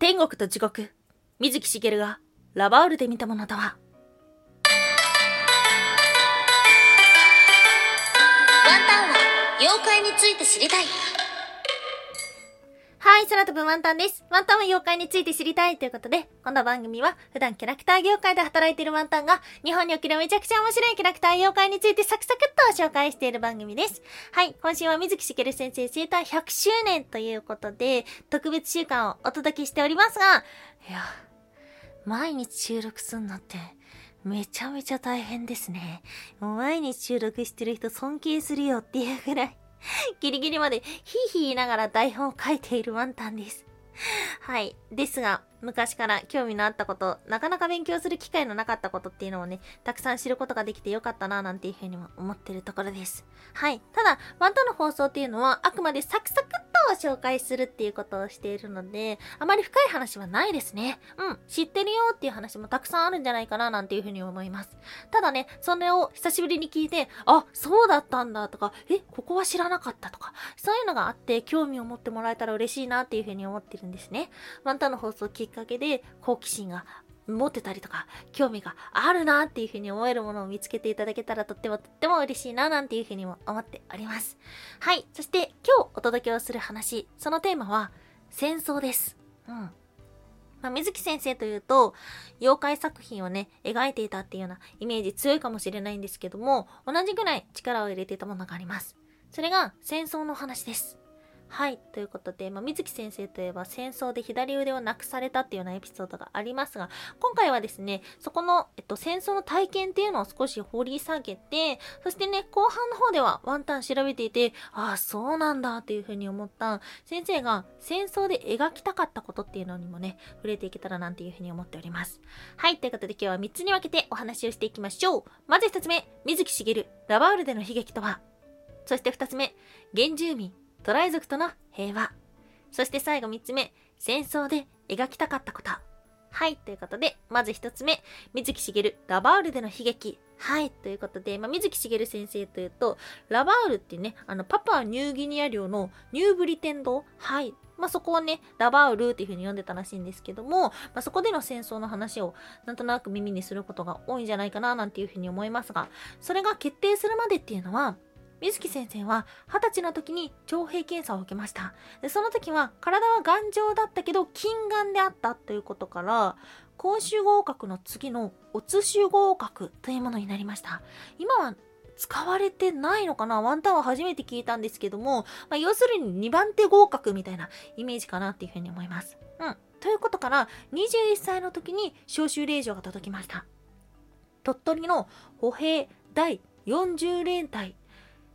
天国と地獄、水木しげるがラバウルで見たものとはワンタンは妖怪について知りたい。はい、空飛ぶワンタンです。ワンタンは妖怪について知りたいということで、この番組は普段キャラクター業界で働いているワンタンが日本におけるめちゃくちゃ面白いキャラクター妖怪についてサクサクっと紹介している番組です。はい、今週は水木しげる先生生誕100周年ということで、特別週間をお届けしておりますが、いや、毎日収録すんのって、めちゃめちゃ大変ですね。毎日収録してる人尊敬するよっていうぐらい、ギリギリまでヒーヒー言いながら台本を書いているワンタンです。はい。ですが、昔から興味のあったこと、なかなか勉強する機会のなかったことっていうのをね、たくさん知ることができてよかったな、なんていうふうにも思ってるところです。はい。ただ、ワンタンの放送っていうのは、あくまでサクサクっと紹介するっていうことをしているので、あまり深い話はないですね。うん。知ってるよっていう話もたくさんあるんじゃないかな、なんていうふうに思います。ただね、それを久しぶりに聞いて、あ、そうだったんだとか、え、ここは知らなかったとか、そういうのがあって興味を持ってもらえたら嬉しいなっていうふうに思ってるんですね。ワンタンの放送きっかけで好奇心が持ってたりとか、興味があるなっていうふうに思えるものを見つけていただけたらとってもとっても嬉しいななんていうふうにも思っております。はい。そして今日お届けをする話、そのテーマは戦争です。うん。まあ、水木先生というと、妖怪作品をね、描いていたっていうようなイメージ強いかもしれないんですけども、同じぐらい力を入れていたものがあります。それが戦争の話です。はい。ということで、まあ、水木先生といえば戦争で左腕をなくされたっていうようなエピソードがありますが、今回はですね、そこの、えっと、戦争の体験っていうのを少し掘り下げて、そしてね、後半の方ではワンタン調べていて、ああ、そうなんだっていうふうに思った、先生が戦争で描きたかったことっていうのにもね、触れていけたらなんていうふうに思っております。はい。ということで今日は3つに分けてお話をしていきましょう。まず1つ目、水木しげる、ラバウルでの悲劇とはそして2つ目、原住民、トライ族との平和。そして最後3つ目、戦争で描きたかったこと。はい、ということで、まず1つ目、水木しげる、ラバウルでの悲劇。はい、ということで、まあ、水木しげる先生というと、ラバウルっていうね、あの、パパニューギニア領のニューブリテン島。はい。まあ、そこをね、ラバウルっていう風に読んでたらしいんですけども、まあ、そこでの戦争の話をなんとなく耳にすることが多いんじゃないかななんていう風に思いますが、それが決定するまでっていうのは、水木先生は二十歳の時に徴兵検査を受けました。で、その時は体は頑丈だったけど近眼であったということから、公衆合格の次の乙種合格というものになりました。今は使われてないのかな？ワンタンは初めて聞いたんですけども、まあ、要するに2番手合格みたいなイメージかなっていうふうに思います。うん。ということから、21歳の時に召集令状が届きました。鳥取の歩兵第40連隊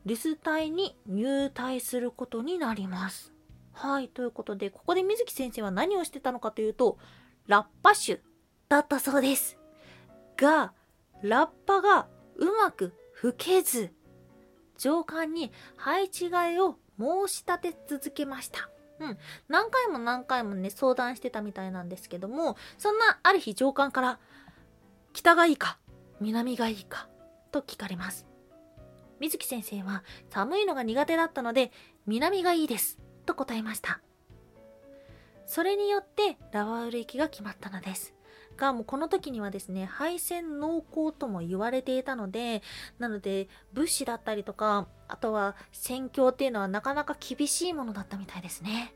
留守隊に入隊することになります。はい、ということで、ここで水木先生は何をしてたのかというと、ラッパ手だったそうです。が、ラッパがうまく吹けず、上官に配置換えを申し立て続けました。うん。何回も何回もね、相談してたみたいなんですけども、そんなある日上官から、北がいいか、南がいいか、と聞かれます。水木先生は寒いのが苦手だったので南がいいですと答えました。それによってラワウル行きが決まったのです。がもうこの時にはですね敗戦濃厚とも言われていたのでなので物資だったりとかあとは戦況っていうのはなかなか厳しいものだったみたいですね。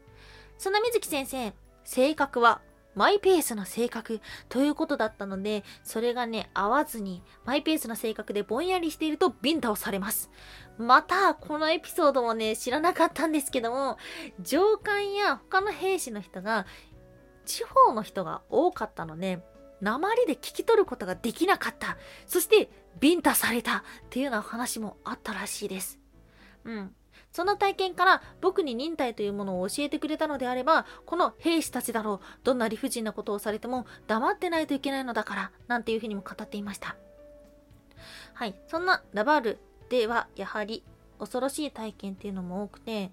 そんな水木先生性格はマイペースな性格ということだったので、それがね、合わずに、マイペースな性格でぼんやりしているとビンタをされます。また、このエピソードもね、知らなかったんですけども、上官や他の兵士の人が、地方の人が多かったので、鉛で聞き取ることができなかった。そして、ビンタされたっていうような話もあったらしいです。うん。その体験から僕に忍耐というものを教えてくれたのであれば、この兵士たちだろう、どんな理不尽なことをされても黙ってないといけないのだから、なんていうふうにも語っていました。はい。そんなラバールでは、やはり恐ろしい体験っていうのも多くて、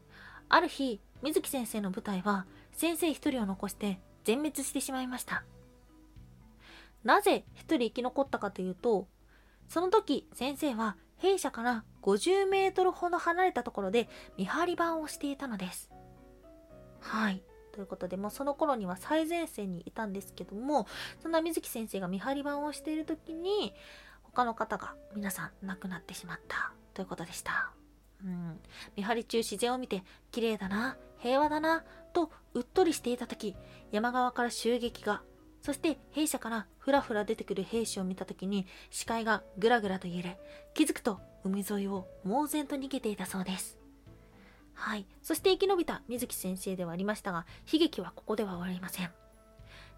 ある日、水木先生の部隊は先生一人を残して全滅してしまいました。なぜ一人生き残ったかというと、その時先生は兵舎から50メートルほど離れたところで見張り番をしていたのです。はい。ということで、もうその頃には最前線にいたんですけども、そんな水木先生が見張り番をしている時に、他の方が皆さん亡くなってしまったということでした。うん、見張り中自然を見て綺麗だな平和だなとうっとりしていた時山側から襲撃がそして兵舎からふらふら出てくる兵士を見た時に視界がぐらぐらと揺れ気づくと海沿いを猛然と逃げていたそうです。はい。そして生き延びた水木先生ではありましたが悲劇はここでは終わりません。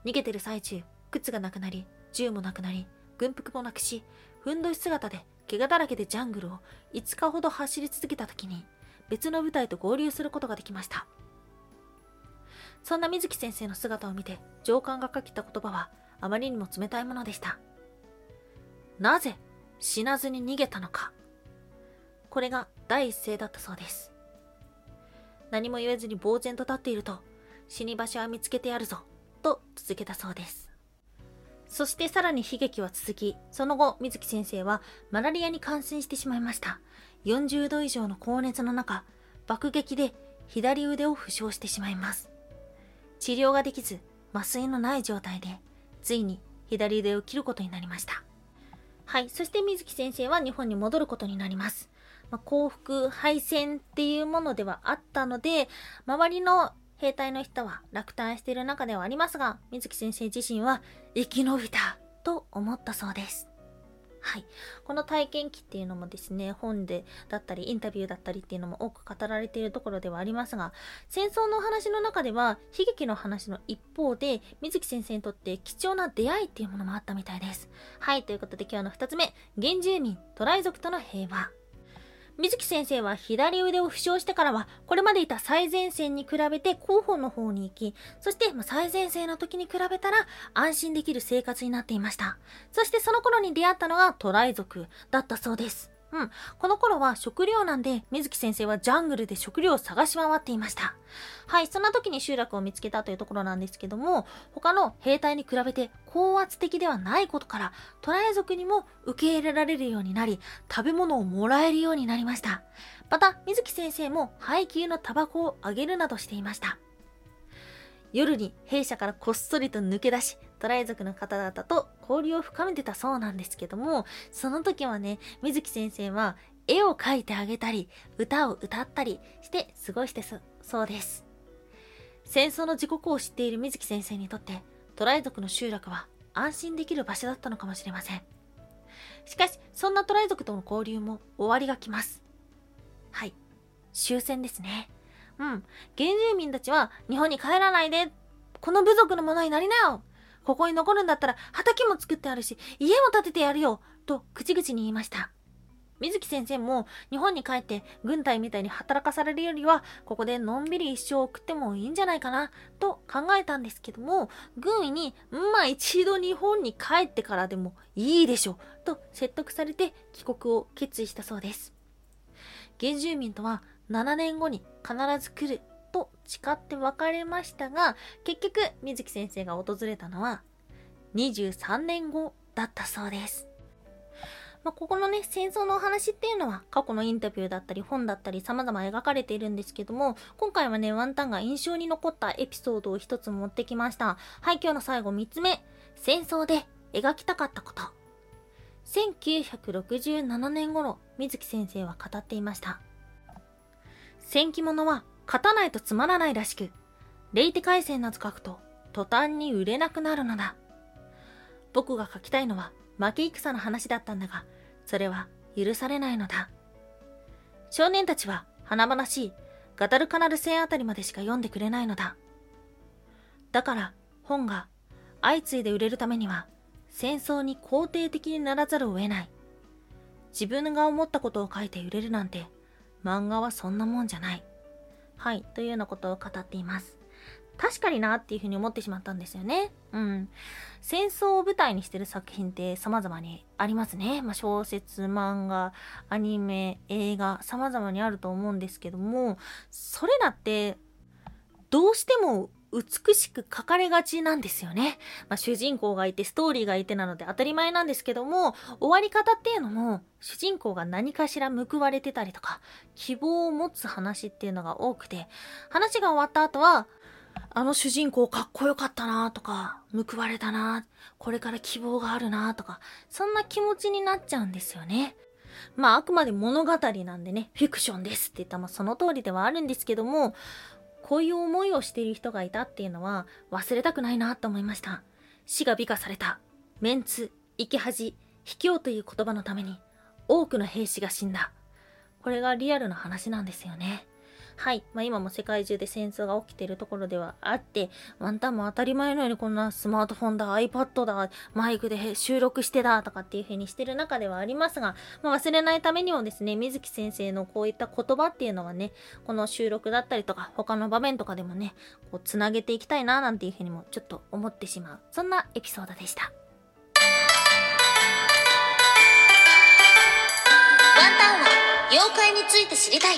逃げてる最中靴がなくなり銃もなくなり軍服もなくしふんどし姿で怪我だらけでジャングルを5日ほど走り続けた時に別の部隊と合流することができました。そんな水木先生の姿を見て上官が書きた言葉はあまりにも冷たいものでした。なぜ死なずに逃げたのか。これが第一声だったそうです。何も言えずに呆然と立っていると、死に場所は見つけてやるぞ、と続けたそうです。そしてさらに悲劇は続き、その後、水木先生はマラリアに感染してしまいました。40度以上の高熱の中、爆撃で左腕を負傷してしまいます。治療ができず麻酔のない状態でついに左腕を切ることになりました。はいそして水木先生は日本に戻ることになります、まあ、幸福敗戦っていうものではあったので周りの兵隊の人は落胆している中ではありますが水木先生自身は生き延びたと思ったそうです。はい。この体験記っていうのもですね、本でだったり、インタビューだったりっていうのも多く語られているところではありますが、戦争のお話の中では、悲劇の話の一方で、水木先生にとって貴重な出会いっていうものもあったみたいです。はい。ということで今日の2つ目、原住民、トライ族との平和。水木先生は左腕を負傷してからは、これまでいた最前線に比べて後方の方に行き、そして最前線の時に比べたら安心できる生活になっていました。そしてその頃に出会ったのがトライ族だったそうです。うん。この頃は食料難で、水木先生はジャングルで食料を探し回っていました。はい、そんな時に集落を見つけたというところなんですけども、他の兵隊に比べて高圧的ではないことから、トライ族にも受け入れられるようになり、食べ物をもらえるようになりました。また、水木先生も配給のタバコをあげるなどしていました。夜に弊社からこっそりと抜け出し、トライ族の方々と交流を深めてたそうなんですけども、その時はね、水木先生は絵を描いてあげたり、歌を歌ったりして過ごしてそうです。戦争の時刻を知っている水木先生にとって、トライ族の集落は安心できる場所だったのかもしれません。しかし、そんなトライ族との交流も終わりが来ます。はい。終戦ですね。うん。原住民たちは日本に帰らないで。この部族のものになりなよ。ここに残るんだったら畑も作ってあるし、家も建ててやるよ。と口々に言いました。水木先生も日本に帰って軍隊みたいに働かされるよりはここでのんびり一生送ってもいいんじゃないかなと考えたんですけども軍医にまあ一度日本に帰ってからでもいいでしょと説得されて帰国を決意したそうです原住民とは7年後に必ず来ると誓って別れましたが、結局、水木先生が訪れたのは23年後だったそうです。まあ、ここのね、戦争のお話っていうのは過去のインタビューだったり本だったり様々描かれているんですけども、今回はね、ワンタンが印象に残ったエピソードを一つ持ってきました。はい、今日の最後3つ目。戦争で描きたかったこと。1967年頃、水木先生は語っていました。戦記物は勝たないとつまらないらしく、レイテ回線など書くと途端に売れなくなるのだ。僕が書きたいのは負け戦の話だったんだが、それは許されないのだ。少年たちは華々しいガダルカナル戦あたりまでしか読んでくれないのだ。だから本が相次いで売れるためには戦争に肯定的にならざるを得ない。自分が思ったことを書いて売れるなんて漫画はそんなもんじゃない。はい、というようなことを語っています。確かになっていうふうに思ってしまったんですよね。うん。戦争を舞台にしてる作品って様々にありますね。まあ、小説、漫画、アニメ、映画、様々にあると思うんですけども、それだって、どうしても美しく書かれがちなんですよね。まあ、主人公がいてストーリーがいてなので当たり前なんですけども、終わり方っていうのも、主人公が何かしら報われてたりとか、希望を持つ話っていうのが多くて、話が終わった後は、あの主人公かっこよかったなとか、報われたなこれから希望があるなとか、そんな気持ちになっちゃうんですよね。まああくまで物語なんでね、フィクションですって言ったらまあその通りではあるんですけども、こういう思いをしている人がいたっていうのは忘れたくないなと思いました。死が美化された。メンツ、生き恥、卑怯という言葉のために多くの兵士が死んだ。これがリアルな話なんですよね。はい。まあ、今も世界中で戦争が起きてるところではあって、ワンタンも当たり前のようにこんなスマートフォンだ、iPad だ、マイクで収録してだとかっていう風にしてる中ではありますが、まあ、忘れないためにもですね、水木先生のこういった言葉っていうのはね、この収録だったりとか、他の場面とかでもね、こう、つなげていきたいななんていう風にもちょっと思ってしまう。そんなエピソードでした。ワンタンは妖怪について知りたい。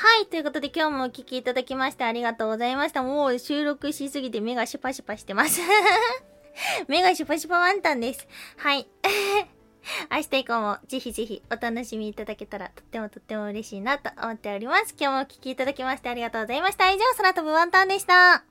はい。ということで今日もお聴きいただきましてありがとうございました。もう収録しすぎて目がシュパシュパしてます。目がシュパシュパワンタンです。はい。明日以降もぜひぜひお楽しみいただけたらとってもとっても嬉しいなと思っております。今日もお聴きいただきましてありがとうございました。以上、空飛ぶワンタンでした。